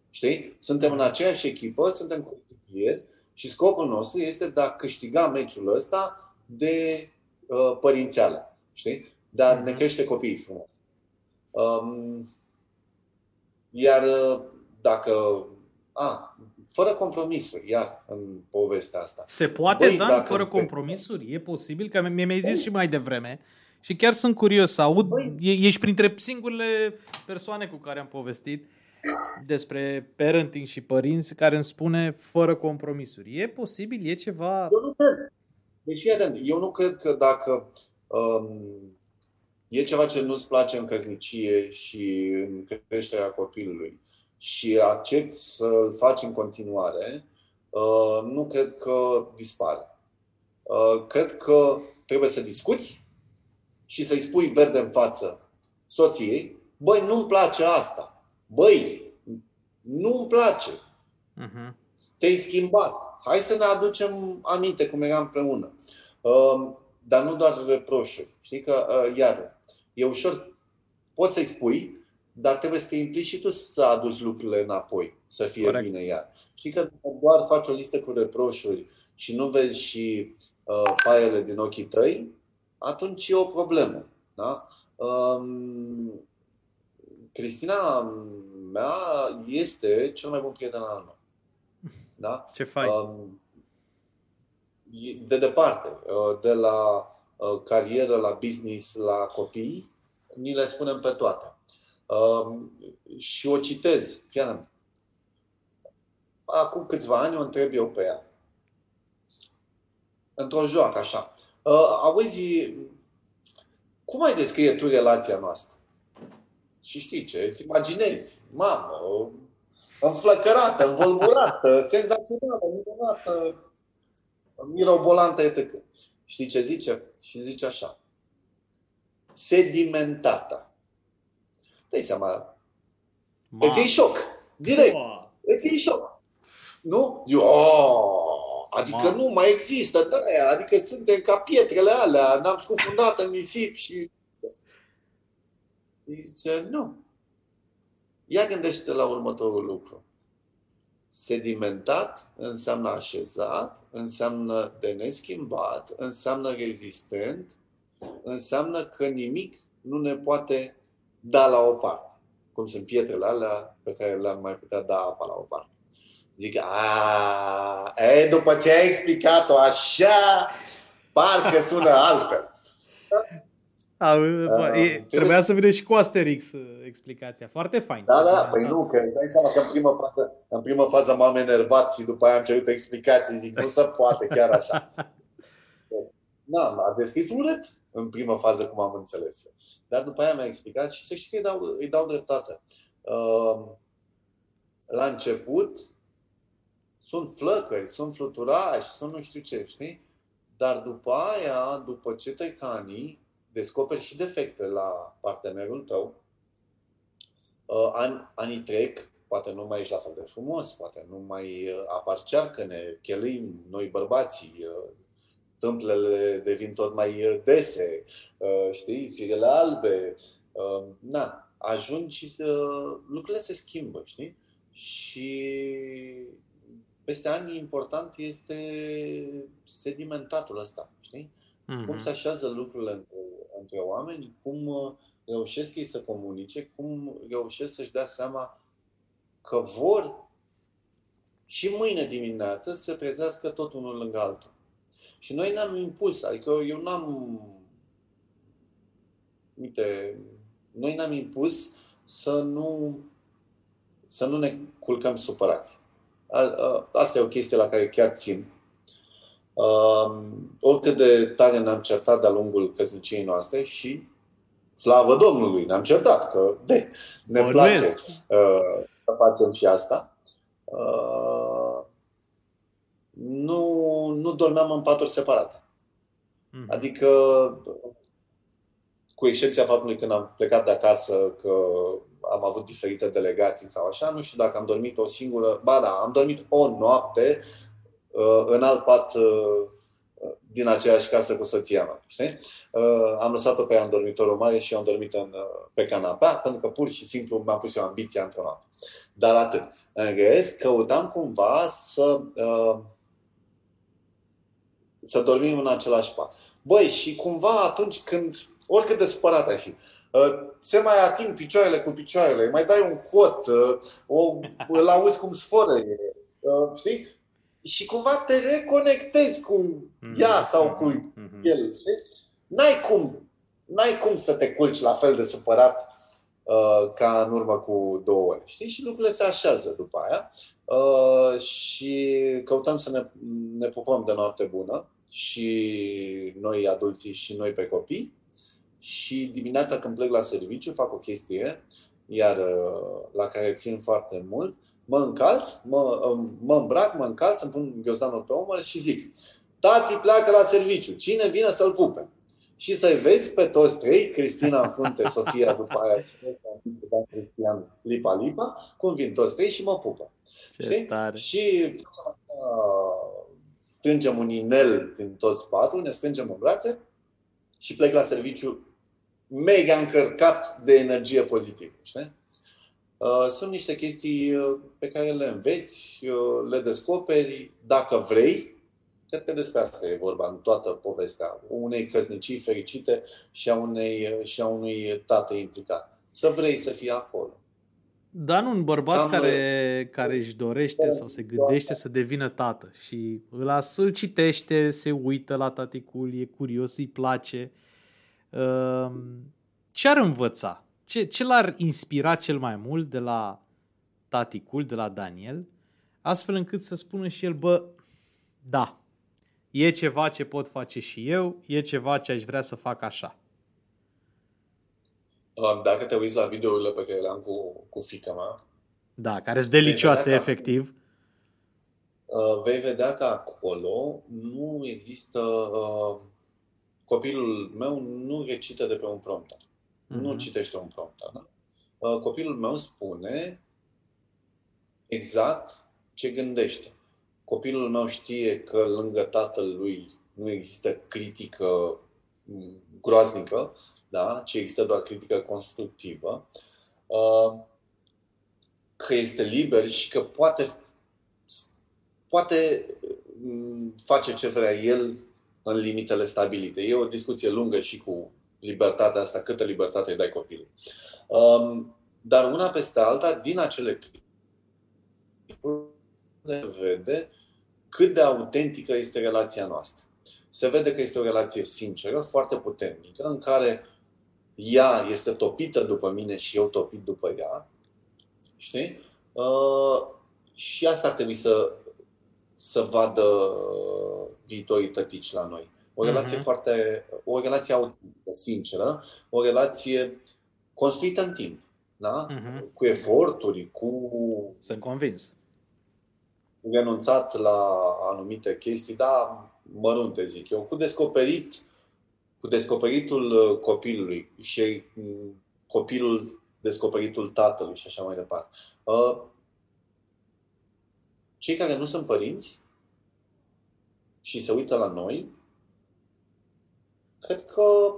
Știi? Suntem în aceeași echipă, suntem coechipieri și scopul nostru este de a câștiga meciul ăsta de uh, părințeală. Știi? De a ne Mhm. crește copiii frumos. Um, iar uh, dacă... A, fără compromisuri, iar, în povestea asta. Se poate, Băi, Dan, dacă- fără compromisuri? E posibil? Că mi- mi-ai zis și mai devreme. Și chiar sunt curios să aud. Băi. E- Ești printre singurele persoane cu care am povestit despre parenting și părinți care îmi spune fără compromisuri. E posibil? E ceva... Eu nu cred. Deci, fii atent, eu nu cred că dacă um, e ceva ce nu-ți place în căsnicie și în creșterea copilului și accepti să-l faci în continuare, uh, nu cred că dispare. Uh, cred că trebuie să discuți și să-i spui verde în față soției, băi, nu-mi place asta. Băi, nu-mi place Uh-huh. te-ai schimbat. Hai să ne aducem aminte cum eram împreună. Uh, dar nu doar reproșuri. Știi că, uh, iar, e ușor, poți să-i spui, dar trebuie să te implici și tu să aduci lucrurile înapoi, să fie Corect. bine iar. Știi că dacă doar faci o listă cu reproșuri și nu vezi și uh, paiele din ochii tăi, atunci e o problemă. Da? Um, Cristina mea este cel mai bun prieten al meu. Da? Ce fain. Um, e- de departe, uh, de la uh, carieră, la business, la copii, ni le spunem pe toate. Um, și o citez, chiar acum câțiva ani o întreb eu pe ea. Într-o joacă, așa. Uh, auzi, cum ai descrie tu relația noastră? Și știi ce? Îți imaginezi. Mamă, o- înflăcărată, învolburată, <laughs> senzațională, minunată, mirobolantă, etc. Știi ce zice? Și zice așa. Sedimentată. Dai seama, Ma- îți iei șoc. Direct. Ua. Îți iei șoc. Nu? Eu, oh! Adică Ma. nu mai există de aia, adică suntem ca pietrele alea, n-am scufundat în nisip și... Zice, nu. Ia gândește la următorul lucru. Sedimentat înseamnă așezat, înseamnă de neschimbat, înseamnă rezistent, înseamnă că nimic nu ne poate da la o parte. Cum sunt pietrele alea pe care le-am mai putea da apa la o parte. Zic, a, e, după ce ai explicat-o așa, parcă sună <laughs> altfel. A, uh, e, trebuia să vină și cu Asterix uh, explicația. Foarte fain. Da, da, păi nu, că dai seama că în prima fază, în prima fază m-am enervat și după aia am cerut explicații. Zic, nu se poate chiar așa. <laughs> Da, a deschis urât în prima fază, cum am înțeles. Dar după aia mi-a explicat și să știi că îi dau, îi dau dreptate. Uh, la început sunt flăcări, sunt fluturași, sunt nu știu ce, știi? Dar după aia, după ce te cani, descoperi și defecte la partenerul tău, uh, ani, anii trec, poate nu mai ești la fel de frumos, poate nu mai uh, apar cearcăne, chelim, noi bărbații, uh, tâmplele devin tot mai dese, știi, firele albe, na, ajungi, lucrurile se schimbă, știi? Și peste ani important este sedimentatul ăsta, știi? Mm-hmm. Cum se așează lucrurile între, între oameni, cum uh, reușesc ei să comunice, cum reușesc să-și dea seama că vor și mâine dimineață să se trezească tot unul lângă altul. Și noi ne-am impus, adică eu n-am... Uite, noi ne-am impus să nu, să nu ne culcăm supărați. Asta e o chestie la care chiar țin. Uh, oricât de tare ne-am certat de-a lungul căsniciei noastre și slavă Domnului, ne-am certat, că de, ne Bun place uh, să facem și asta. Uh, nu, nu dormeam în paturi separate. Mm. Adică, cu excepția faptului când am plecat de acasă, că am avut diferite delegații sau așa, nu știu dacă am dormit o singură, ba da, am dormit o noapte uh, în alt pat uh, din aceeași casă cu soția mea. Știi? Uh, am lăsat-o pe ea în dormitorul mare și eu am dormit în, pe canapea, pentru că pur și simplu mi-am pus eu ambiția într-o noapte. Dar atât. În rest, căutam cumva să, să dormim în același pat. Băi, și cumva atunci când, oricât de supărat ai fi, Uh, se mai ating picioarele cu picioarele, mai dai un cot, uh, o, îl auzi cum sfărăie, uh, știi? Și cumva te reconectezi cu mm-hmm. ea sau cu mm-hmm. el. Știi? N-ai cum, n-ai cum să te culci la fel de supărat uh, ca în urmă cu două ore. Știi? Și lucrurile se așează după aia. Uh, și căutăm să ne, ne pupăm de noapte bună și noi adulții și noi pe copii și dimineața când plec la serviciu fac o chestie, iar uh, la care țin foarte mult, mă încalț, mă, mă îmbrac, mă încalț, îmi pun ghiozdanul pe umăr și zic Tati pleacă la serviciu, cine vine să-l pupe? Și să-i vezi pe toți trei, Cristina în frunte, <laughs> Sofia după aia și Cristian Lipa Lipa, cum vin toți trei și mă pupă. Ce Tare. Și uh, strângem un inel din toți patru, ne strângem în brațe și plec la serviciu mega încărcat de energie pozitivă. Știi? Uh, sunt niște chestii uh, pe care le înveți, uh, le descoperi dacă vrei. Cred că despre asta e vorba în toată povestea unei căsnicii fericite și a, unei, și a unui tată implicat. Să vrei să fii acolo. Dar nu un bărbat Am care, care își dorește sau se gândește să devină tată și îl, îl citește, se uită la taticul, e curios, îi place – Ehm, ce ar învăța? Ce, ce l-ar inspira cel mai mult de la taticul, de la Daniel, astfel încât să spună și el, bă, da, e ceva ce pot face și eu, e ceva ce aș vrea să fac așa. Dacă te uiți la videourile pe care le-am cu, cu fica mea, da, care sunt delicioase, efectiv. Uh, vei vedea că acolo nu există uh, copilul meu nu recită de pe un prompter. Mm-hmm. Nu citește un prompter. Da? Uh, copilul meu spune exact ce gândește. copilul meu știe că lângă tatăl lui nu există critică groaznică, da? ci există doar critică constructivă, uh, că este liber și că poate, poate mm, face ce vrea el în limitele stabilite. E o discuție lungă și cu libertatea asta, câtă libertate îi dai copilului. Um, dar una peste alta, din acele se vede cât de autentică este relația noastră. Se vede că este o relație sinceră, foarte puternică, în care ea este topită după mine și eu topit după ea. Știi? Uh, și asta ar trebui să, să vadă viitorii tătici la noi. O relație uh-huh. foarte, o relație autentică, sinceră, o relație construită în timp, da? Uh-huh. Cu eforturi, cu... Sunt convins. Renunțat la anumite chestii, da, mărunte, zic eu, cu descoperit, cu descoperitul uh, copilului și mm, copilul descoperitul tatălui și așa mai departe. Uh, cei care nu sunt părinți și se uită la noi, cred că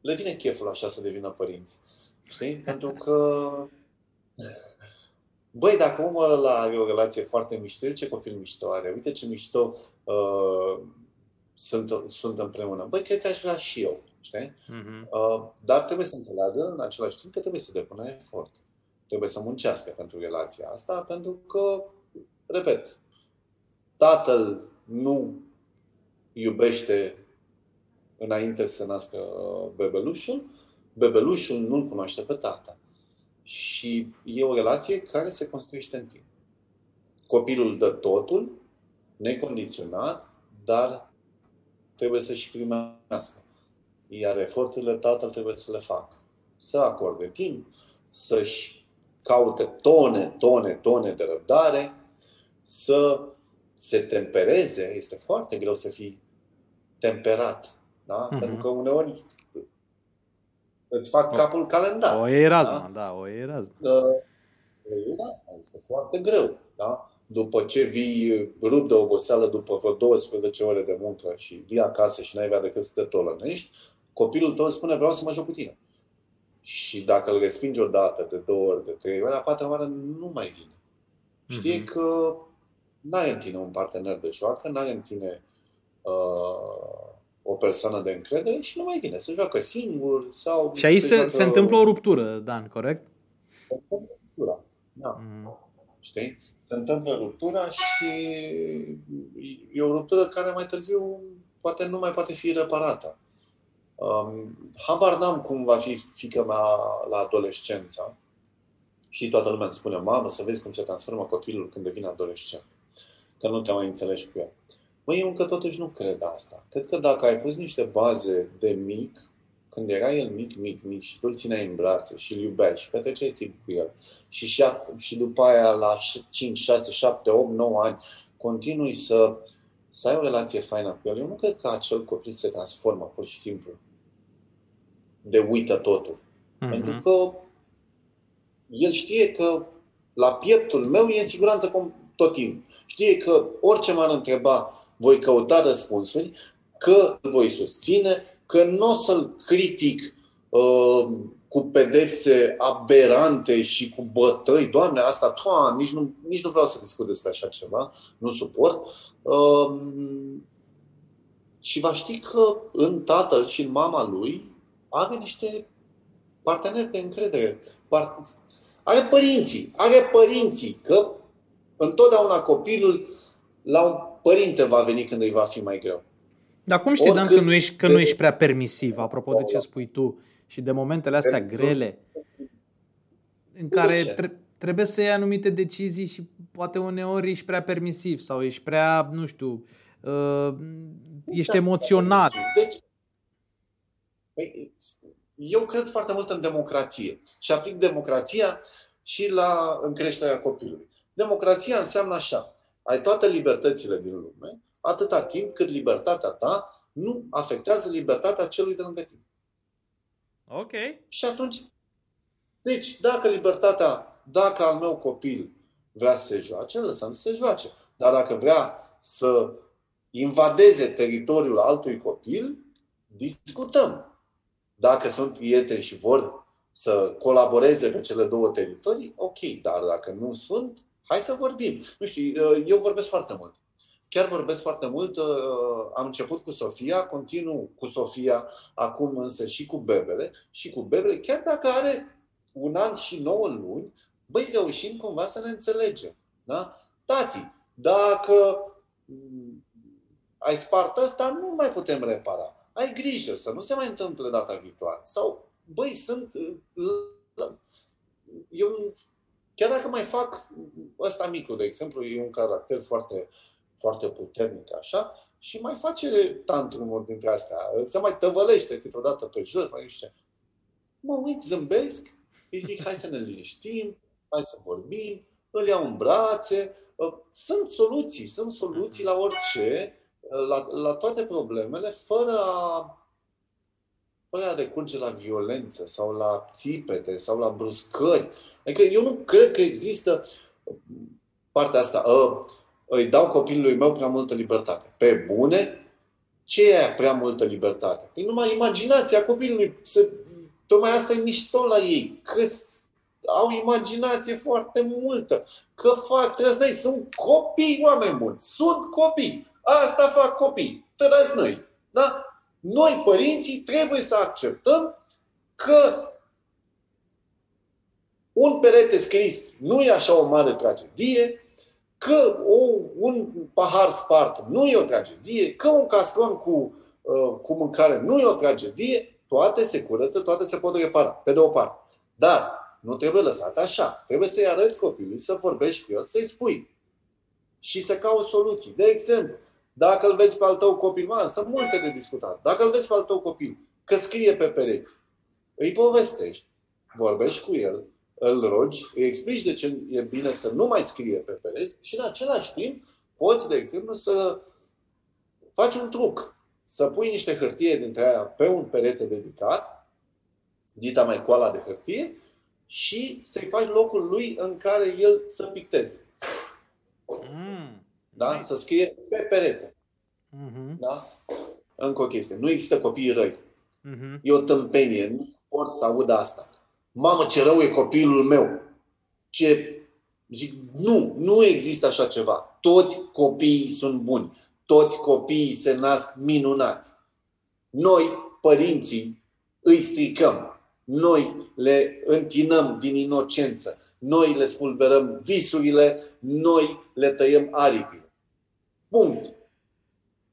le vine cheful așa să devină părinți. Știi? <laughs> Pentru că Băi, dacă omul ăla are o relație foarte mișto, ce copil mișto are? Uite ce mișto uh, sunt, sunt împreună. Băi, cred că aș vrea și eu. Știi? Uh-huh. Uh, dar trebuie să înțeleagă în același timp că trebuie să depună efort. Trebuie să muncească pentru relația asta, pentru că, repet, tatăl nu iubește înainte să nască bebelușul, bebelușul nu-l cunoaște pe tata. Și e o relație care se construiește în timp. Copilul dă totul, necondiționat, dar trebuie să-și primească. Iar eforturile tatăl trebuie să le facă. Să acorde timp, să-și caute tone, tone, tone de răbdare, să se tempereze. Este foarte greu să fii temperat. Da? Uh-huh. Pentru că uneori îți fac capul calendar. O iei razna, da, da o iei razna. Uh, este foarte greu. Da? După ce vii rup de oboseală după vreo 12 ore de muncă și vii acasă și n-ai vrea decât să te tolănești, copilul tău spune vreau să mă joc cu tine. Și dacă îl respingi o dată, de două ori, de trei ori, la patra oară nu mai vine. Știe mm-hmm. că n-ai în tine un partener de joacă, n-ai în tine uh, o persoană de încredere și nu mai vine. Se joacă singur sau... Și aici se, joacă... se întâmplă o ruptură, Dan, corect? Se întâmplă ruptura, da. Mm. Știi? Se întâmplă ruptura și e o ruptură care mai târziu poate nu mai poate fi reparată. Um, habar n-am cum va fi fica mea la adolescență. Și toată lumea îmi spune, mamă, să vezi cum se transformă copilul când devine adolescent. Că nu te mai înțelegi cu el. Măi, eu încă totuși nu cred asta. Cred că dacă ai pus niște baze de mic, când era el mic, mic, mic și tu îl țineai în brațe și îl iubeai și petreceai timp cu el și, și, și după aia la 5, 6, 7, 8, 9 ani continui să, să ai o relație faină cu el, eu nu cred că acel copil se transformă pur și simplu de uită totul. Mm-hmm. Pentru că el știe că la pieptul meu e în siguranță tot timpul. Știe că orice m-ar întreba voi căuta răspunsuri, că îl voi susține, că nu o să-l critic uh, cu pedepse aberante și cu bătăi. Doamne, asta, toa, nici, nu, nici nu vreau să discut despre așa ceva, nu suport. Uh, și va ști că în tatăl și în mama lui are niște parteneri de încredere. Par... Are părinții, are părinții, că întotdeauna copilul la un părinte va veni când îi va fi mai greu. Dar cum știi, Dan, că nu, ești, că nu ești prea permisiv, apropo de ce spui tu, și de momentele astea grele, în care tre- trebuie să iei anumite decizii și poate uneori ești prea permisiv sau ești prea, nu știu, uh, ești emoționat. Deci, păi, eu cred foarte mult în democrație și aplic democrația și la în creșterea copilului. Democrația înseamnă așa ai toate libertățile din lume, atâta timp cât libertatea ta nu afectează libertatea celui de lângă tine. Ok. Și atunci, deci, dacă libertatea, dacă al meu copil vrea să se joace, lăsăm să se joace. Dar dacă vrea să invadeze teritoriul altui copil, discutăm. Dacă sunt prieteni și vor să colaboreze pe cele două teritorii, ok, dar dacă nu sunt, hai să vorbim. Nu știu, eu vorbesc foarte mult. Chiar vorbesc foarte mult. Uh, am început cu Sofia, continuu cu Sofia, acum însă și cu Bebele. Și cu Bebele, chiar dacă are un an și nouă luni, băi, reușim cumva să ne înțelegem. Da? Tati, dacă mm, ai spart ăsta, nu mai putem repara. Ai grijă să nu se mai întâmple data viitoare. Sau, băi, sunt... Uh, eu, chiar dacă mai fac ăsta micul, de exemplu, e un caracter foarte, foarte puternic, așa, și mai face tantrumuri dintre astea. Se mai tăvălește câteodată pe jos, mai știu Mă uit, zâmbesc, îi zic, hai să ne liniștim, hai să vorbim, îl iau în brațe. Uh, sunt soluții, sunt soluții la orice, uh, la, la toate problemele, fără a, fără a recurge la violență sau la țipete sau la bruscări. Adică eu nu cred că există partea asta. Uh, îi dau copilului meu prea multă libertate. Pe bune, ce e prea multă libertate? Păi numai imaginația copilului. Se, tocmai asta e mișto la ei. Că au imaginație foarte multă. Că fac trăznăi. Sunt copii, oameni buni. Sunt copii. Asta fac copii. Trăznăi. Da? Noi, părinții, trebuie să acceptăm că un perete scris nu e așa o mare tragedie, că o, un pahar spart nu e o tragedie, că un castron cu, uh, cu mâncare nu e o tragedie, toate se curăță, toate se pot repara, pe de o parte. Dar nu trebuie lăsat așa. Trebuie să-i arăți copilului, să vorbești cu el, să-i spui. Și să cauți soluții. De exemplu, dacă îl vezi pe al tău copil, mă, sunt multe de discutat. Dacă îl vezi pe al tău copil că scrie pe pereți, îi povestești, vorbești cu el, îl rogi, îi explici de ce e bine să nu mai scrie pe pereți și în același timp poți, de exemplu, să faci un truc. Să pui niște hârtie dintre aia pe un perete dedicat, dita mai coala de hârtie, și să-i faci locul lui în care el să picteze. Mm. Da? Să scrie pe perete. Mm-hmm. Da? Încă o chestie. Nu există copii răi. Mm-hmm. E o tâmpenie. Nu suport să aud asta mamă ce rău e copilul meu. Ce... Zic, nu, nu există așa ceva. Toți copiii sunt buni. Toți copiii se nasc minunați. Noi, părinții, îi stricăm. Noi le întinăm din inocență. Noi le spulberăm visurile, noi le tăiem aripile. Punct.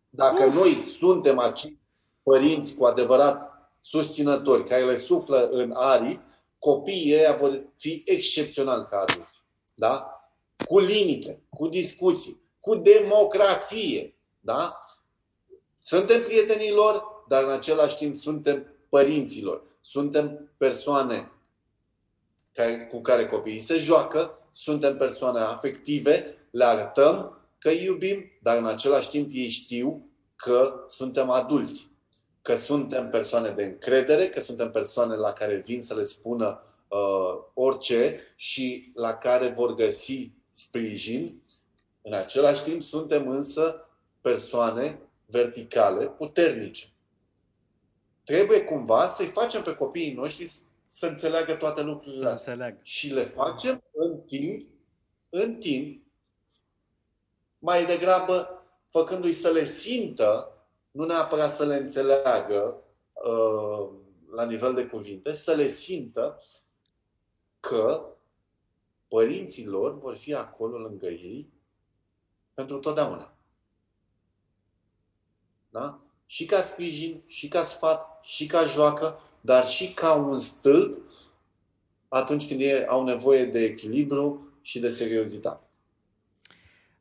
Dacă Uf. noi suntem acei părinți cu adevărat susținători care le suflă în aripi, copiii ăia vor fi excepțional ca adulți. Da? Cu limite, cu discuții, cu democrație. Da? Suntem prietenii lor, dar în același timp suntem părinților. Suntem persoane care, cu care copiii se joacă, suntem persoane afective, le arătăm că îi iubim, dar în același timp ei știu că suntem adulți că suntem persoane de încredere, că suntem persoane la care vin să le spună uh, orice și la care vor găsi sprijin. În același timp, suntem însă persoane verticale, puternice. Trebuie cumva să-i facem pe copiii noștri să înțeleagă toate lucrurile să înțeleg. Și le facem în timp, în timp, mai degrabă făcându-i să le simtă nu neapărat să le înțeleagă uh, la nivel de cuvinte, să le simtă că părinții lor vor fi acolo lângă ei pentru totdeauna. Da? Și ca sprijin, și ca sfat, și ca joacă, dar și ca un stâlp atunci când ei au nevoie de echilibru și de seriozitate.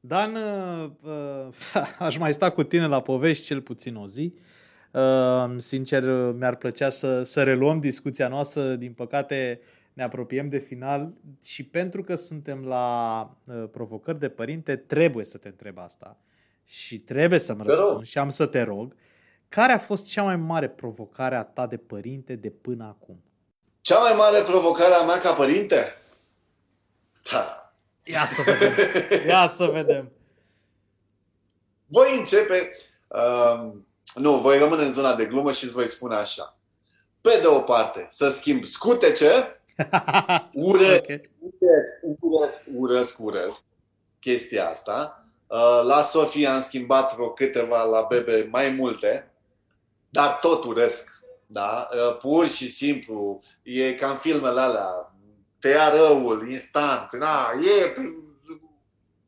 Dan, uh, uh, <laughs> aș mai sta cu tine la povești cel puțin o zi. Uh, sincer, mi-ar plăcea să, să reluăm discuția noastră. Din păcate, ne apropiem de final și pentru că suntem la uh, provocări de părinte, trebuie să te întreb asta. Și trebuie să-mi răspund și am să te rog. Care a fost cea mai mare provocare a ta de părinte de până acum? Cea mai mare provocare a mea ca părinte? Da, Ia să vedem. Ia să vedem. voi începe, uh, nu, voi rămâne în zona de glumă și îți voi spune așa. Pe de o parte, să schimb scutece, <laughs> ură, okay. urăsc, urăsc, urăsc, urăsc chestia asta. Uh, la Sofia am schimbat vreo câteva, la Bebe mai multe, dar tot urăsc. Da? Uh, pur și simplu, e ca în filmele alea, te ia răul instant, na, e...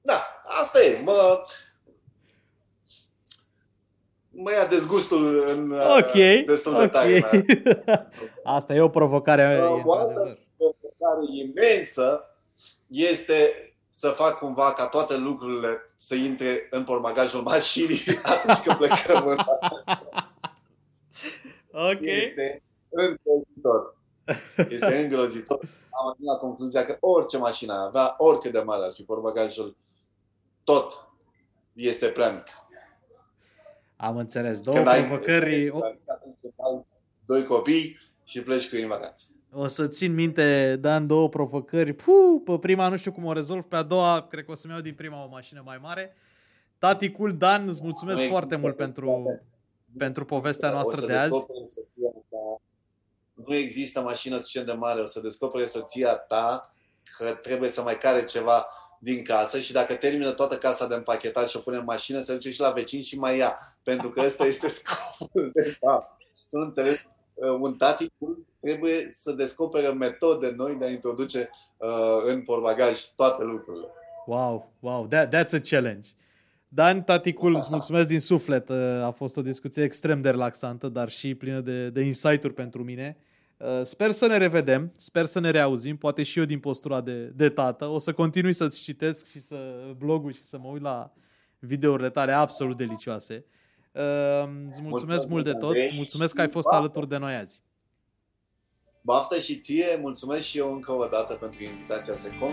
Da, asta e. Mă, mă ia dezgustul în uh, okay, destul de okay. tare. <laughs> Asta e o provocare. O altă provocare imensă este să fac cumva ca toate lucrurile să intre în portbagajul mașinii <laughs> atunci când plecăm în <laughs> Ok. Este îngrozitor. Este îngrozitor. Am ajuns la concluzia că orice mașină avea, oricât de mare ar fi portbagajul, tot este prea mic. Am înțeles. Două Când provocări... Doi copii și pleci cu ei în vacanță. O să țin minte, Dan, două provocări. Puh, pe prima nu știu cum o rezolv, pe a doua cred că o să-mi iau din prima o mașină mai mare. Tati cool, Dan, îți mulțumesc Noi, foarte mult pentru, pentru povestea noastră de azi. Nu există mașină suficient de mare, o să descopere soția ta că trebuie să mai care ceva din casă și dacă termină toată casa de împachetat și o pune în mașină, se duce și la vecin și mai ia. Pentru că ăsta este <laughs> scopul de fapt. Tu înțelegi? Un tati trebuie să descopere metode noi de a introduce uh, în portbagaj toate lucrurile. Wow, wow, that, that's a challenge. Dan, taticul, îți mulțumesc din suflet. Uh, a fost o discuție extrem de relaxantă, dar și plină de, de insight-uri pentru mine. Uh, sper să ne revedem, sper să ne reauzim, poate și eu din postura de, de tată. O să continui să-ți citesc și să blogul și să mă uit la videourile tale absolut delicioase. Uh, îți mulțumesc, mulțumesc mult de tot, mulțumesc că ai fost alături de noi azi. Baftă și ție, mulțumesc și eu încă o dată pentru invitația Secom